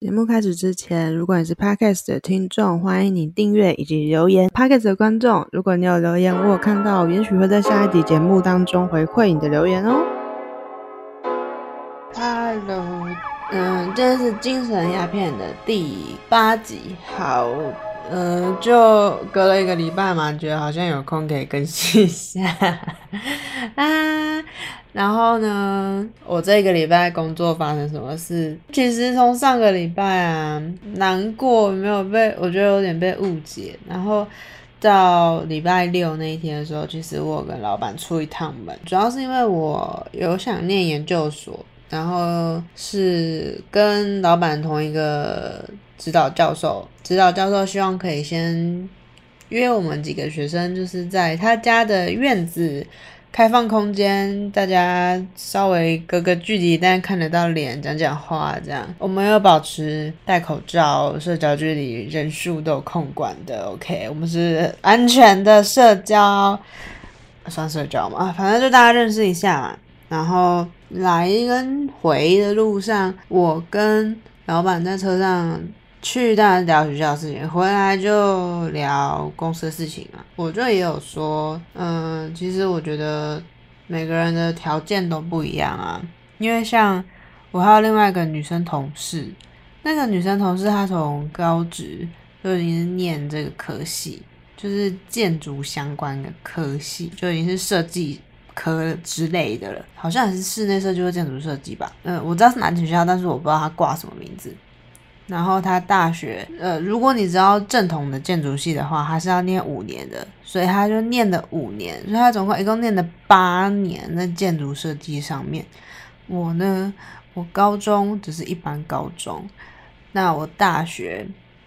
节目开始之前，如果你是 Podcast 的听众，欢迎你订阅以及留言。Podcast 的观众，如果你有留言，我有看到，也许会在下一集节目当中回馈你的留言哦。Hello，嗯，这是精神鸦片的第八集。好，嗯，就隔了一个礼拜嘛，觉得好像有空可以更新一下 啊。然后呢，我这个礼拜工作发生什么事？其实从上个礼拜啊，难过没有被，我觉得有点被误解。然后到礼拜六那一天的时候，其实我跟老板出一趟门，主要是因为我有想念研究所，然后是跟老板同一个指导教授，指导教授希望可以先约我们几个学生，就是在他家的院子。开放空间，大家稍微隔个距离，但看得到脸，讲讲话，这样。我们要保持戴口罩、社交距离，人数都有控管的。OK，我们是安全的社交，算社交嘛，反正就大家认识一下嘛。然后来跟回的路上，我跟老板在车上。去当然聊学校的事情，回来就聊公司的事情嘛。我就也有说，嗯，其实我觉得每个人的条件都不一样啊。因为像我还有另外一个女生同事，那个女生同事她从高职就已经念这个科系，就是建筑相关的科系，就已经是设计科之类的了。好像也是室内设计或建筑设计吧。嗯，我知道是哪间学校，但是我不知道她挂什么名字。然后他大学，呃，如果你知道正统的建筑系的话，还是要念五年的，所以他就念了五年，所以他总共一共念了八年在建筑设计上面。我呢，我高中只是一般高中，那我大学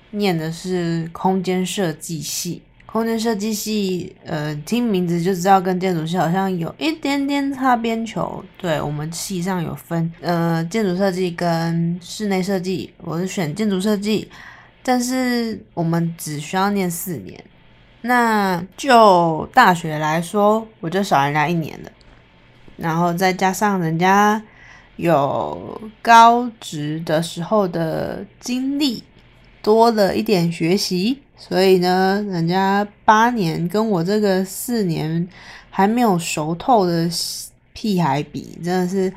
念的是空间设计系。空间设计系，呃，听名字就知道跟建筑系好像有一点点擦边球。对，我们系上有分，呃，建筑设计跟室内设计，我是选建筑设计，但是我们只需要念四年。那就大学来说，我就少人家一年了，然后再加上人家有高职的时候的经历，多了一点学习。所以呢，人家八年跟我这个四年还没有熟透的屁孩比，真的是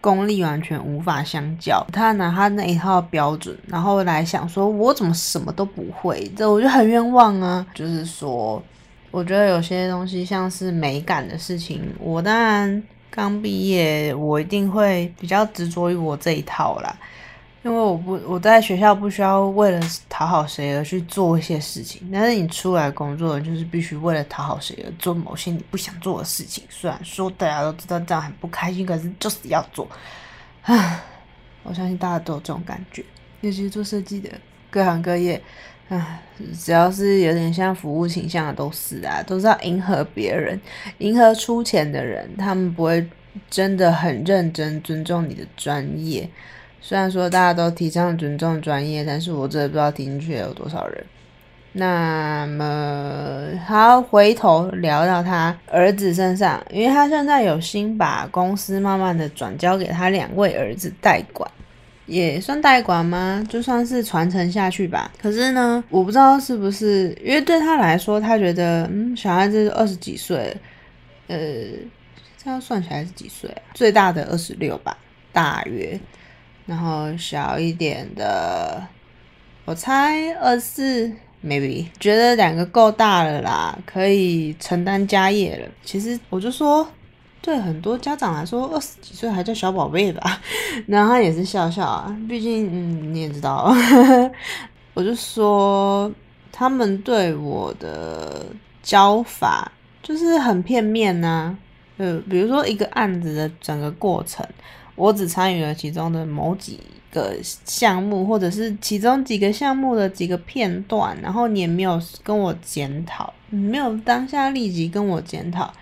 功力完全无法相较。他拿他那一套标准，然后来想说，我怎么什么都不会？这我就很冤枉啊！就是说，我觉得有些东西像是美感的事情，我当然刚毕业，我一定会比较执着于我这一套啦。因为我不，我在学校不需要为了讨好谁而去做一些事情，但是你出来工作，就是必须为了讨好谁而做某些你不想做的事情。虽然说大家都知道这样很不开心，可是就是要做。唉，我相信大家都有这种感觉，尤其是做设计的，各行各业，唉，只要是有点像服务倾向的都是啊，都是要迎合别人，迎合出钱的人，他们不会真的很认真尊重你的专业。虽然说大家都提倡尊重专业，但是我真的不知道听进去有多少人。那么，好，回头聊到他儿子身上，因为他现在有心把公司慢慢的转交给他两位儿子代管，也算代管吗？就算是传承下去吧。可是呢，我不知道是不是，因为对他来说，他觉得，嗯，小孩子二十几岁，呃，这样算起来是几岁啊？最大的二十六吧，大约。然后小一点的，我猜二四，maybe 觉得两个够大了啦，可以承担家业了。其实我就说，对很多家长来说，二十几岁还叫小宝贝吧。然后他也是笑笑啊，毕竟嗯你也知道，我就说他们对我的教法就是很片面呐、呃，比如说一个案子的整个过程。我只参与了其中的某几个项目，或者是其中几个项目的几个片段，然后你也没有跟我检讨，没有当下立即跟我检讨，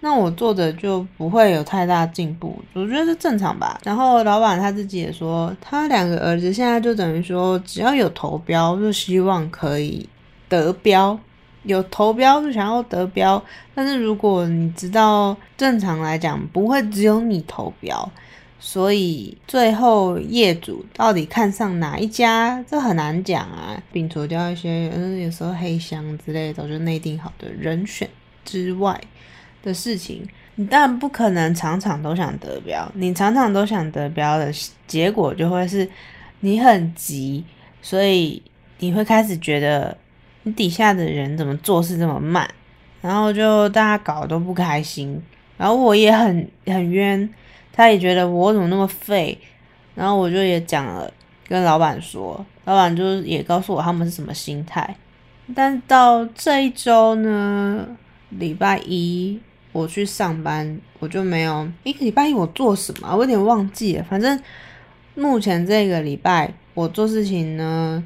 那我做的就不会有太大进步，我觉得是正常吧。然后老板他自己也说，他两个儿子现在就等于说，只要有投标就希望可以得标，有投标就想要得标，但是如果你知道正常来讲不会只有你投标。所以最后业主到底看上哪一家，这很难讲啊。摒除掉一些嗯，有时候黑箱之类的早就内定好的人选之外的事情，你当然不可能场场都想得标。你场场都想得标的结果，就会是你很急，所以你会开始觉得你底下的人怎么做事这么慢，然后就大家搞得都不开心，然后我也很很冤。他也觉得我怎么那么废，然后我就也讲了，跟老板说，老板就也告诉我他们是什么心态。但到这一周呢，礼拜一我去上班，我就没有一个礼拜一我做什么，我有点忘记了。反正目前这个礼拜我做事情呢，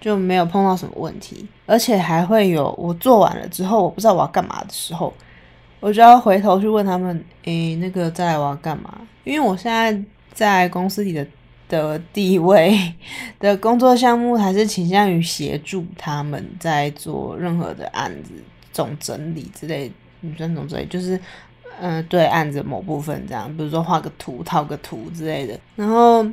就没有碰到什么问题，而且还会有我做完了之后，我不知道我要干嘛的时候。我就要回头去问他们，诶、那个再来我要干嘛？因为我现在在公司里的的地位 的工作项目，还是倾向于协助他们在做任何的案子总整理之类，你算总整理就是，嗯、对案子某部分这样，比如说画个图、套个图之类的，然后。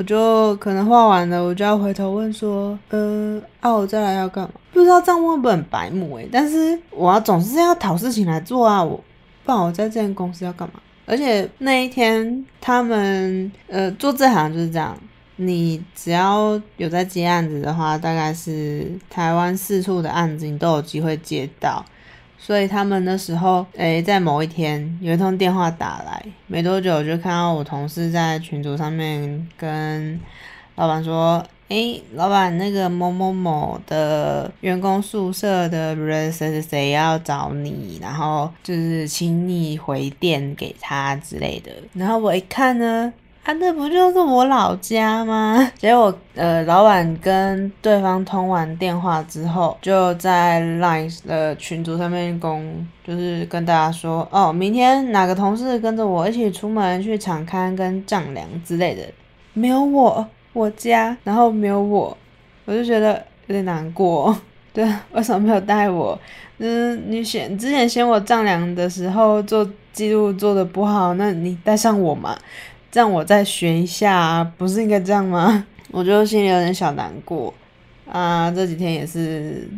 我就可能画完了，我就要回头问说，呃，啊，我再来要干嘛？不知道这样问会不会很白目诶，但是我要总是要讨事情来做啊，我不然我在这间公司要干嘛？而且那一天他们呃做这行就是这样，你只要有在接案子的话，大概是台湾四处的案子你都有机会接到。所以他们那时候，诶、在某一天有一通电话打来，没多久我就看到我同事在群组上面跟老板说：“诶、老板，那个某某某的员工宿舍的人谁谁谁要找你，然后就是请你回电给他之类的。”然后我一看呢。啊，那不就是我老家吗？结果，呃，老板跟对方通完电话之后，就在 Line 的群组上面公，就是跟大家说，哦，明天哪个同事跟着我一起出门去场刊跟丈量之类的，没有我，我家，然后没有我，我就觉得有点难过。对，为什么没有带我？嗯，你嫌之前嫌我丈量的时候做记录做的不好，那你带上我嘛？这样我再学一下，不是应该这样吗？我就心里有点小难过啊。这几天也是，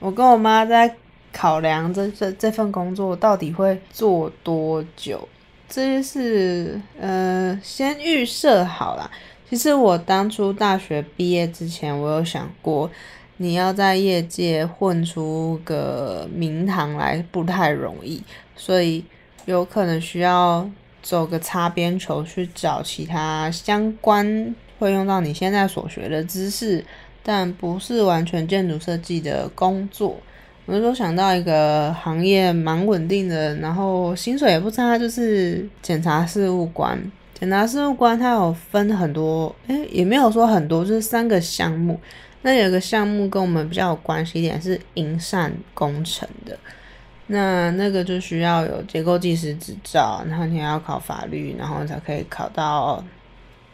我跟我妈在考量这这这份工作到底会做多久。这些事，呃，先预设好啦。其实我当初大学毕业之前，我有想过，你要在业界混出个名堂来不太容易，所以有可能需要。走个擦边球去找其他相关会用到你现在所学的知识，但不是完全建筑设计的工作。我就说想到一个行业蛮稳定的，然后薪水也不差，就是检查事务官。检查事务官它有分很多，诶，也没有说很多，就是三个项目。那有个项目跟我们比较有关系一点是营缮工程的。那那个就需要有结构技师执照，然后你要考法律，然后才可以考到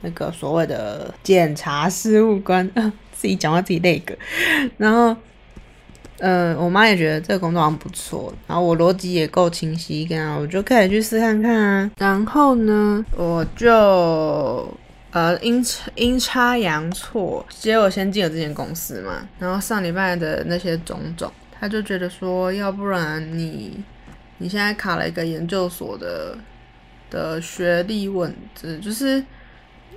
那个所谓的检查事务官。自己讲到自己那个，然后，呃，我妈也觉得这个工作好像不错，然后我逻辑也够清晰，这样我就可以去试看看啊。然后呢，我就呃阴阴差阳错，结果先进了这间公司嘛，然后上礼拜的那些种种。他就觉得说，要不然你你现在卡了一个研究所的的学历问题，就是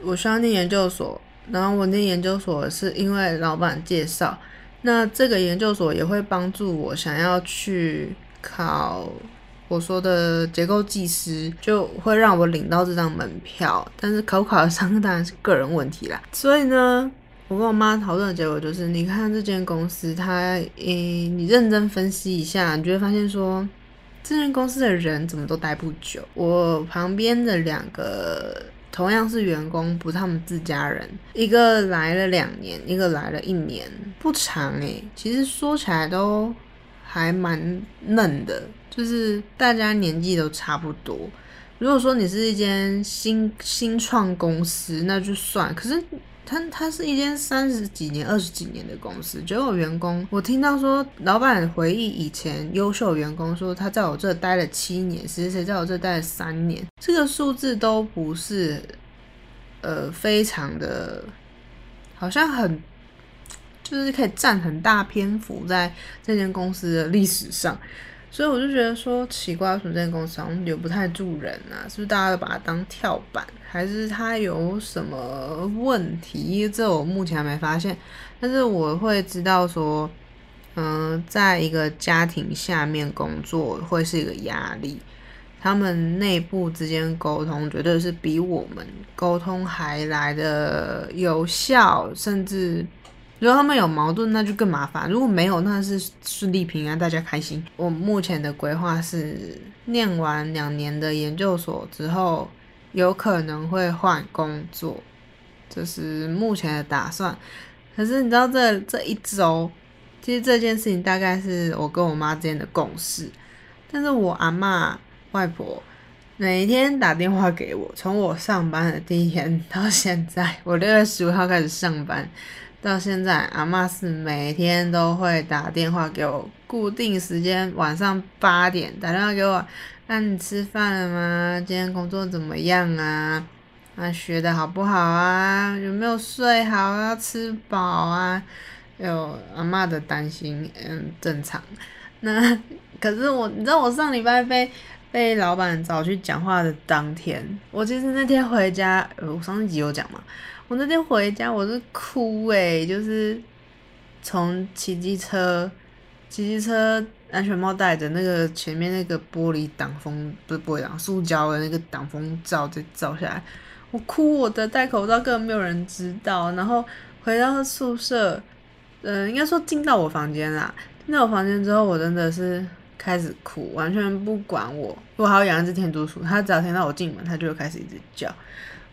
我需要念研究所，然后我念研究所是因为老板介绍，那这个研究所也会帮助我想要去考我说的结构技师，就会让我领到这张门票，但是考不考得上 当然是个人问题啦，所以呢。我跟我妈讨论的结果就是，你看这间公司，它，诶，你认真分析一下，你就会发现说，这间公司的人怎么都待不久。我旁边的两个同样是员工，不是他们自家人，一个来了两年，一个来了一年，不长诶。其实说起来都还蛮嫩的，就是大家年纪都差不多。如果说你是一间新新创公司，那就算，可是。他他是一间三十几年、二十几年的公司，结果员工，我听到说，老板回忆以前优秀员工说，他在我这待了七年，谁谁在我这待了三年，这个数字都不是，呃，非常的，好像很，就是可以占很大篇幅在这间公司的历史上。所以我就觉得说奇怪，为什么这间公司好像留不太住人啊？是不是大家都把它当跳板，还是它有什么问题？这我目前还没发现。但是我会知道说，嗯、在一个家庭下面工作会是一个压力，他们内部之间沟通绝对是比我们沟通还来的有效，甚至。如果他们有矛盾，那就更麻烦；如果没有，那是顺利平安，大家开心。我目前的规划是，念完两年的研究所之后，有可能会换工作，这是目前的打算。可是你知道这，这一周，其实这件事情大概是我跟我妈之间的共识。但是我阿嬷、外婆每一天打电话给我，从我上班的第一天到现在，我六月十五号开始上班。到现在，阿嬷是每天都会打电话给我，固定时间晚上八点打电话给我，那你吃饭了吗？今天工作怎么样啊？啊，学的好不好啊？有没有睡好？要吃饱啊？有阿嬷的担心，嗯，正常。那可是我，你知道我上礼拜被被老板找去讲话的当天，我其实那天回家，我上一集有讲嘛。我那天回家，我是哭诶、就是从骑机车，骑机车安全帽戴着，那个前面那个玻璃挡风不是玻璃挡，塑胶的那个挡风罩就照下来，我哭我的戴口罩根本没有人知道。然后回到宿舍，嗯、应该说进到我房间啦，进到我房间之后，我真的是开始哭，完全不管我。我还有养一只天竺鼠，它只要听到我进门，它就会开始一直叫。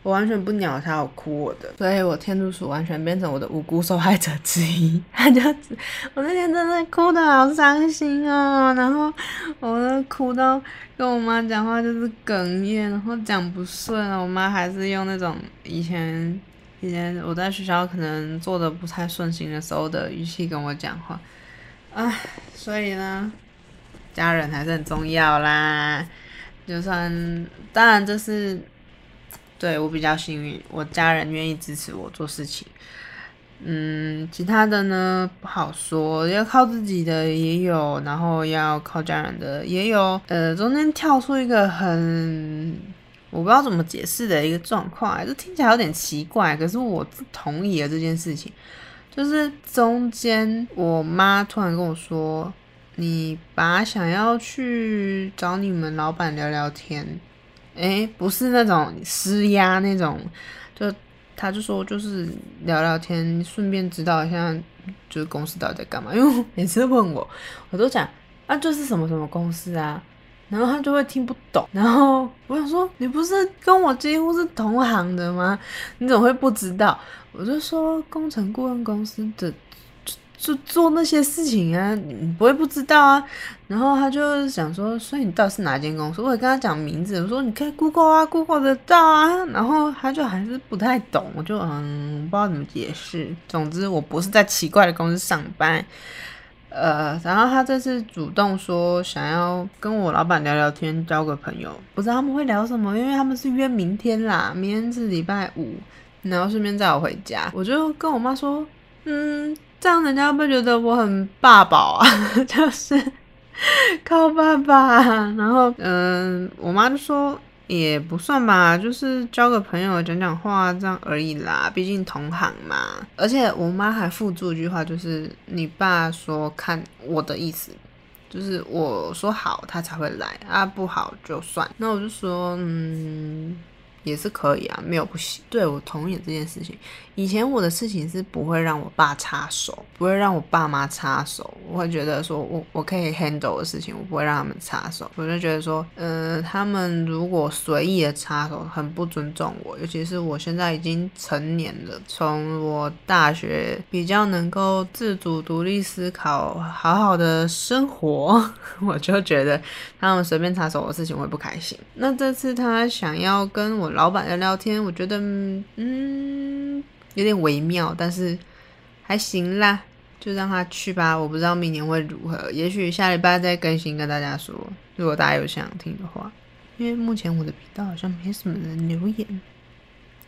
我完全不鸟他，我哭我的，所以我天竺鼠完全变成我的无辜受害者之一。他就，我那天真的哭得好伤心哦，然后我都哭到跟我妈讲话就是哽咽，然后讲不顺，我妈还是用那种以前以前我在学校可能做的不太顺心的时候的语气跟我讲话。唉，所以呢，家人还是很重要啦，就算当然这是。对，我比较幸运，我家人愿意支持我做事情。嗯，其他的呢，不好说，要靠自己的也有，然后要靠家人的也有。呃，中间跳出一个很我不知道怎么解释的一个状况，就听起来有点奇怪，可是我同意了这件事情。就是中间我妈突然跟我说：“你爸想要去找你们老板聊聊天。”诶，不是那种施压那种，就他就说就是聊聊天，顺便知道一下就是公司到底在干嘛。因为每次问我，我都讲啊，就是什么什么公司啊，然后他就会听不懂。然后我想说，你不是跟我几乎是同行的吗？你怎么会不知道？我就说工程顾问公司的。就做那些事情啊，你不会不知道啊。然后他就想说，所以你到底是哪间公司？我也跟他讲名字，我说你可以 Google 啊，Google 得到啊。然后他就还是不太懂，我就嗯，不知道怎么解释。总之，我不是在奇怪的公司上班。呃，然后他这次主动说想要跟我老板聊聊天，交个朋友。不知道他们会聊什么，因为他们是约明天啦，明天是礼拜五，然后顺便载我回家。我就跟我妈说，嗯。这样人家会不会觉得我很霸宝啊？就是 靠爸爸，然后嗯，我妈就说也不算吧，就是交个朋友讲讲话这样而已啦，毕竟同行嘛。而且我妈还附注一句话，就是你爸说看我的意思，就是我说好他才会来啊，不好就算。那我就说嗯。也是可以啊，没有不行。对，我同意这件事情。以前我的事情是不会让我爸插手，不会让我爸妈插手。我会觉得说我我可以 handle 的事情，我不会让他们插手。我就觉得说，嗯、呃，他们如果随意的插手，很不尊重我。尤其是我现在已经成年了，从我大学比较能够自主独立思考，好好的生活，我就觉得他们随便插手我的事情，我会不开心。那这次他想要跟我。老板聊聊天，我觉得嗯，有点微妙，但是还行啦，就让他去吧。我不知道明年会如何，也许下礼拜再更新跟大家说。如果大家有想听的话，因为目前我的频道好像没什么人留言，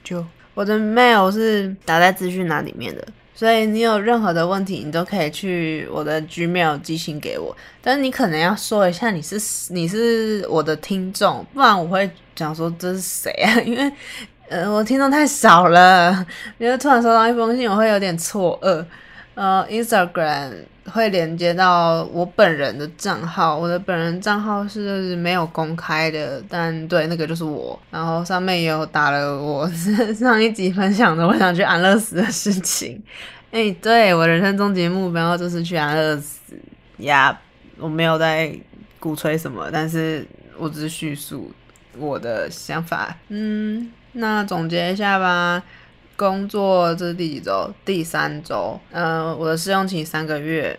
就我的 mail 是打在资讯栏里面的。所以你有任何的问题，你都可以去我的 Gmail 寄信给我。但你可能要说一下你是你是我的听众，不然我会讲说这是谁啊？因为呃我听众太少了，因为突然收到一封信，我会有点错愕。呃，Instagram 会连接到我本人的账号，我的本人账号是没有公开的，但对，那个就是我。然后上面也有打了我上一集分享的我想去安乐死的事情。诶、对，我人生终极目标就是去安乐死呀。我没有在鼓吹什么，但是我只是叙述我的想法。嗯，那总结一下吧。工作这第几周？第三周。呃，我的试用期三个月。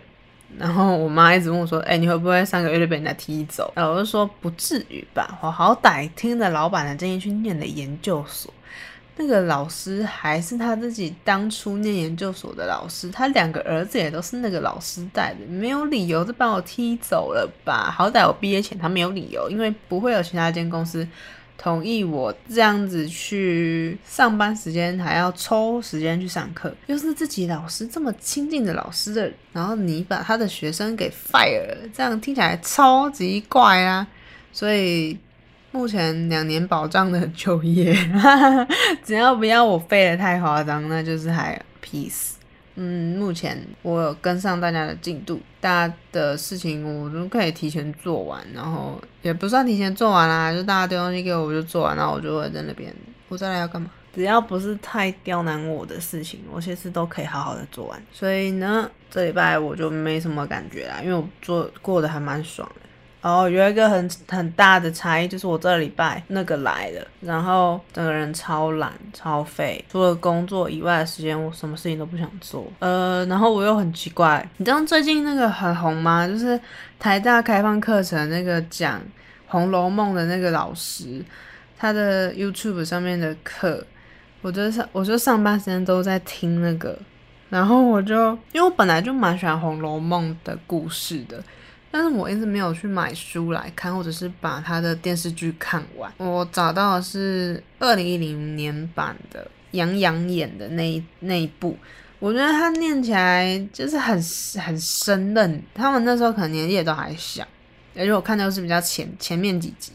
然后我妈一直问我说：“哎、你会不会三个月就被人家踢走？”然后我就说：“不至于吧，我好歹听了老板的建议去念了研究所。那个老师还是他自己当初念研究所的老师，他两个儿子也都是那个老师带的，没有理由就把我踢走了吧？好歹我毕业前他没有理由，因为不会有其他间公司。”同意我这样子去上班时间还要抽时间去上课，又是自己老师这么亲近的老师的，然后你把他的学生给 fire 了，这样听起来超级怪啊！所以目前两年保障的就业，只要不要我废得太夸张，那就是还 peace。嗯，目前我有跟上大家的进度，大家的事情我都可以提前做完，然后也不算提前做完啦，就大家丢东西给我，我就做完，然后我就会在那边。我再来要干嘛？只要不是太刁难我的事情，我其实都可以好好的做完。所以呢，这礼拜我就没什么感觉啦，因为我做过得还蛮爽的。哦，有一个很很大的差异，就是我这礼拜那个来了，然后整个人超懒超废，除了工作以外的时间，我什么事情都不想做。呃，然后我又很奇怪，你知道最近那个很红吗？就是台大开放课程那个讲《红楼梦》的那个老师，他的 YouTube 上面的课，我就上我就上班时间都在听那个，然后我就因为我本来就蛮喜欢《红楼梦》的故事的。但是我一直没有去买书来看，或者是把他的电视剧看完。我找到的是二零一零年版的杨洋演的那一那一部，我觉得他念起来就是很很生嫩。他们那时候可能年纪也都还小，而且我看的是比较前前面几集，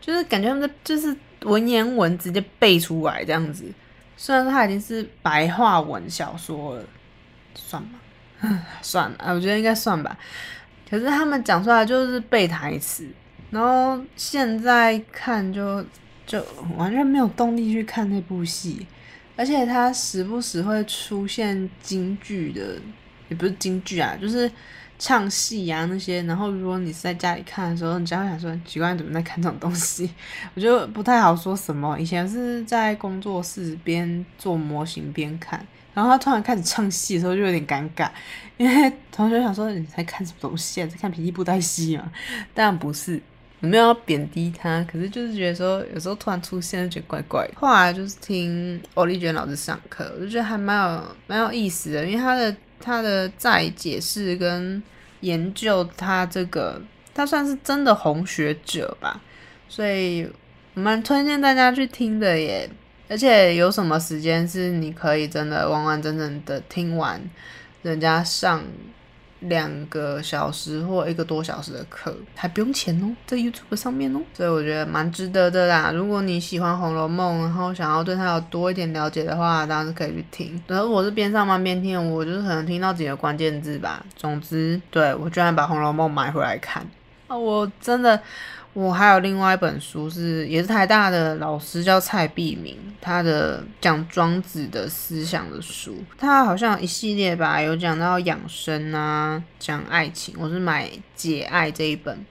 就是感觉他们就是文言文直接背出来这样子。虽然说他已经是白话文小说了，算吧，算了，我觉得应该算吧。可是他们讲出来就是背台词，然后现在看就就完全没有动力去看那部戏，而且他时不时会出现京剧的，也不是京剧啊，就是唱戏啊那些。然后如果你是在家里看的时候，你只会想说奇怪，怎么在看这种东西？我就不太好说什么。以前是在工作室边做模型边看。然后他突然开始唱戏的时候就有点尴尬，因为同学想说，你在看什么东西啊？在看皮衣布袋戏嘛？当然不是，我没有贬低他，可是就是觉得说有时候突然出现就觉得怪怪的。后来就是听欧丽娟老师上课，我就觉得还蛮有蛮有意思的，因为他的他的在解释跟研究他这个，他算是真的红学者吧，所以我蛮推荐大家去听的耶。而且有什么时间是你可以真的完完整整的听完人家上两个小时或一个多小时的课，还不用钱哦，在 YouTube 上面哦，所以我觉得蛮值得的啦。如果你喜欢《红楼梦》，然后想要对它有多一点了解的话，当然是可以去听。然后我是边上班边听，我就是可能听到几个关键字吧。总之，对，我居然把《红楼梦》买回来看啊，我真的。我还有另外一本书是，也是台大的老师叫蔡碧明，他的讲庄子的思想的书，他好像一系列吧，有讲到养生啊，讲爱情。我是买解爱这一本，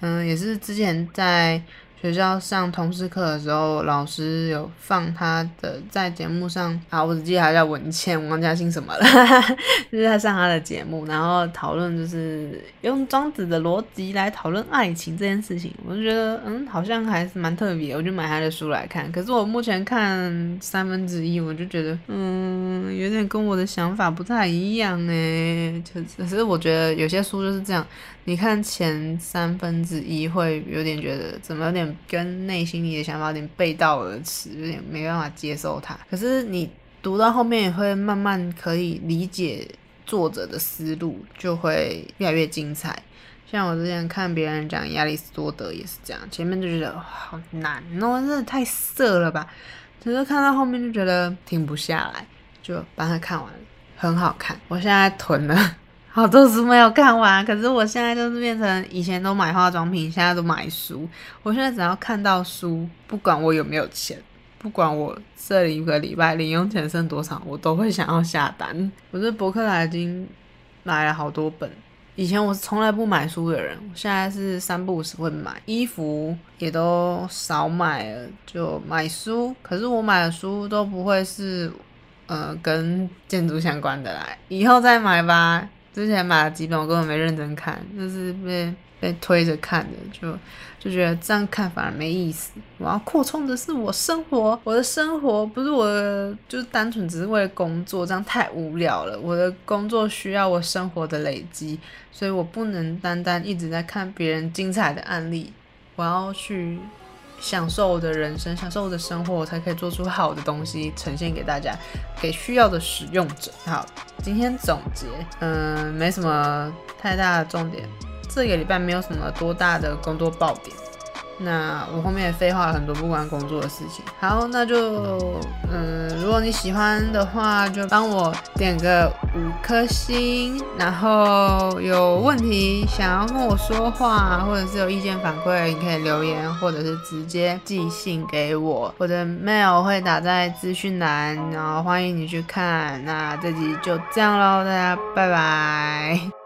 嗯，也是之前在学校上通识课的时候，老师有放他的在节目上啊，我只记得他叫文倩，我忘记他姓什么了，就是他上他的节目，然后讨论就是用庄子的逻辑来讨论爱情这件事情，我就觉得嗯，好像还是蛮特别，我就买他的书来看。可是我目前看三分之一，我就觉得 嗯，有点跟我的想法不太一样哎，就只是我觉得有些书就是这样。你看前三分之一会有点觉得怎么有点跟内心里的想法有点背道而驰，有点没办法接受它。可是你读到后面也会慢慢可以理解作者的思路，就会越来越精彩。像我之前看别人讲亚里士多德也是这样，前面就觉得好难哦，真的太色了吧。可是看到后面就觉得停不下来，就把它看完了，很好看。我现在囤了。好多书没有看完，可是我现在就是变成以前都买化妆品，现在都买书。我现在只要看到书，不管我有没有钱，不管我这一个礼拜零用钱剩多少，我都会想要下单。我这博客来已经买了好多本。以前我是从来不买书的人，我现在是三不五时会买。衣服也都少买了，就买书。可是我买的书都不会是呃跟建筑相关的啦，以后再买吧。之前买了几本，我根本没认真看，就是被被推着看的，就就觉得这样看反而没意思。我要扩充的是我生活，我的生活不是我，就是单纯只是为了工作，这样太无聊了。我的工作需要我生活的累积，所以我不能单单一直在看别人精彩的案例，我要去。享受我的人生，享受我的生活，我才可以做出好的东西呈现给大家，给需要的使用者。好，今天总结，嗯，没什么太大的重点，这个礼拜没有什么多大的工作爆点。那我后面也废话了很多不关工作的事情。好，那就嗯，如果你喜欢的话，就帮我点个五颗星。然后有问题想要跟我说话，或者是有意见反馈，你可以留言，或者是直接寄信给我。我的 mail 会打在资讯栏，然后欢迎你去看。那这集就这样喽，大家拜拜。